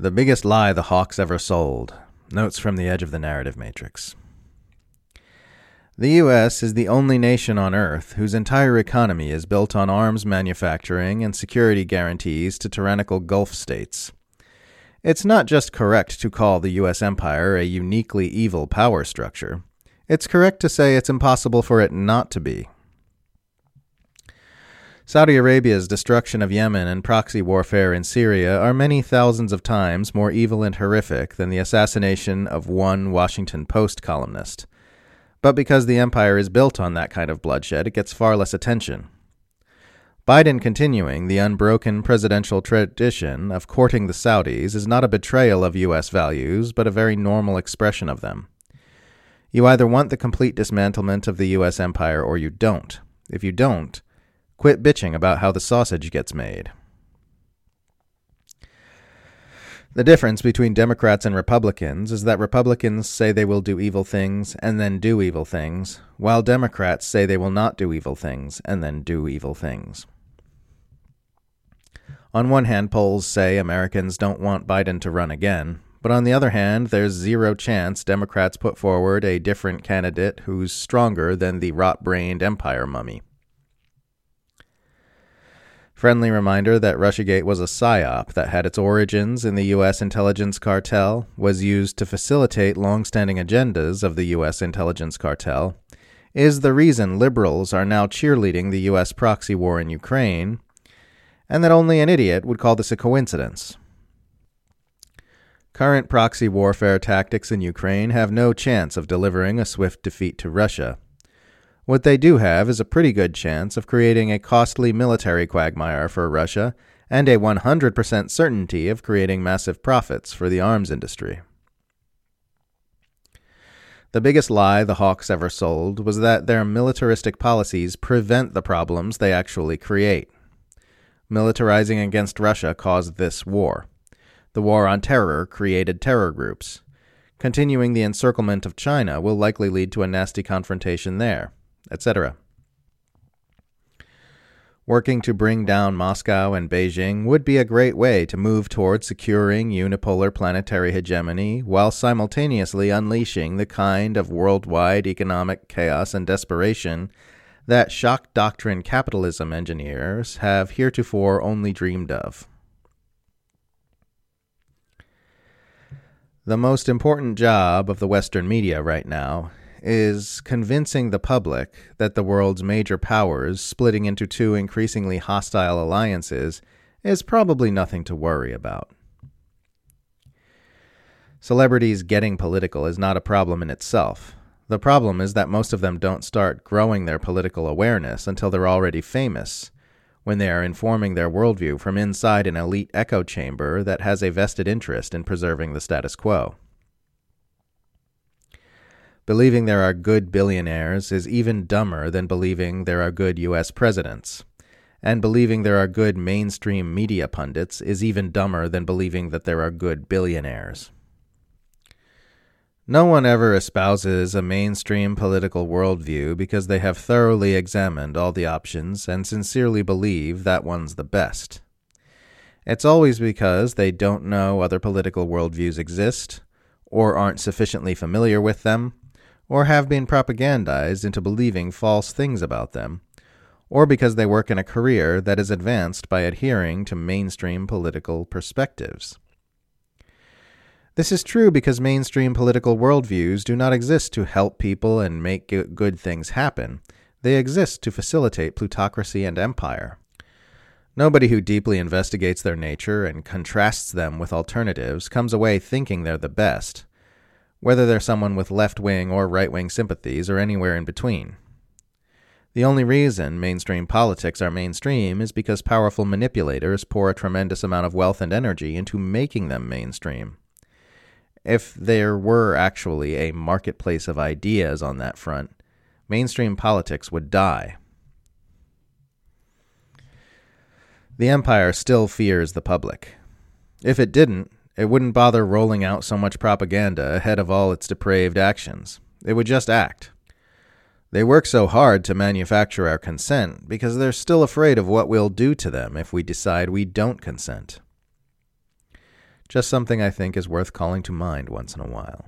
The biggest lie the Hawks ever sold. Notes from the edge of the narrative matrix. The U.S. is the only nation on Earth whose entire economy is built on arms manufacturing and security guarantees to tyrannical Gulf states. It's not just correct to call the U.S. empire a uniquely evil power structure, it's correct to say it's impossible for it not to be. Saudi Arabia's destruction of Yemen and proxy warfare in Syria are many thousands of times more evil and horrific than the assassination of one Washington Post columnist. But because the empire is built on that kind of bloodshed, it gets far less attention. Biden continuing the unbroken presidential tradition of courting the Saudis is not a betrayal of U.S. values, but a very normal expression of them. You either want the complete dismantlement of the U.S. empire or you don't. If you don't, Quit bitching about how the sausage gets made. The difference between Democrats and Republicans is that Republicans say they will do evil things and then do evil things, while Democrats say they will not do evil things and then do evil things. On one hand, polls say Americans don't want Biden to run again, but on the other hand, there's zero chance Democrats put forward a different candidate who's stronger than the rot brained empire mummy. Friendly reminder that Russiagate was a psyop that had its origins in the U.S. intelligence cartel, was used to facilitate long standing agendas of the U.S. intelligence cartel, is the reason liberals are now cheerleading the U.S. proxy war in Ukraine, and that only an idiot would call this a coincidence. Current proxy warfare tactics in Ukraine have no chance of delivering a swift defeat to Russia. What they do have is a pretty good chance of creating a costly military quagmire for Russia and a 100% certainty of creating massive profits for the arms industry. The biggest lie the Hawks ever sold was that their militaristic policies prevent the problems they actually create. Militarizing against Russia caused this war. The war on terror created terror groups. Continuing the encirclement of China will likely lead to a nasty confrontation there etc. Working to bring down Moscow and Beijing would be a great way to move toward securing unipolar planetary hegemony while simultaneously unleashing the kind of worldwide economic chaos and desperation that shock doctrine capitalism engineers have heretofore only dreamed of. The most important job of the Western media right now is convincing the public that the world's major powers splitting into two increasingly hostile alliances is probably nothing to worry about. Celebrities getting political is not a problem in itself. The problem is that most of them don't start growing their political awareness until they're already famous, when they are informing their worldview from inside an elite echo chamber that has a vested interest in preserving the status quo. Believing there are good billionaires is even dumber than believing there are good US presidents. And believing there are good mainstream media pundits is even dumber than believing that there are good billionaires. No one ever espouses a mainstream political worldview because they have thoroughly examined all the options and sincerely believe that one's the best. It's always because they don't know other political worldviews exist, or aren't sufficiently familiar with them, or have been propagandized into believing false things about them, or because they work in a career that is advanced by adhering to mainstream political perspectives. This is true because mainstream political worldviews do not exist to help people and make good things happen. They exist to facilitate plutocracy and empire. Nobody who deeply investigates their nature and contrasts them with alternatives comes away thinking they're the best whether they're someone with left wing or right wing sympathies or anywhere in between. The only reason mainstream politics are mainstream is because powerful manipulators pour a tremendous amount of wealth and energy into making them mainstream. If there were actually a marketplace of ideas on that front, mainstream politics would die. The empire still fears the public. If it didn't, it wouldn't bother rolling out so much propaganda ahead of all its depraved actions. It would just act. They work so hard to manufacture our consent because they're still afraid of what we'll do to them if we decide we don't consent. Just something I think is worth calling to mind once in a while.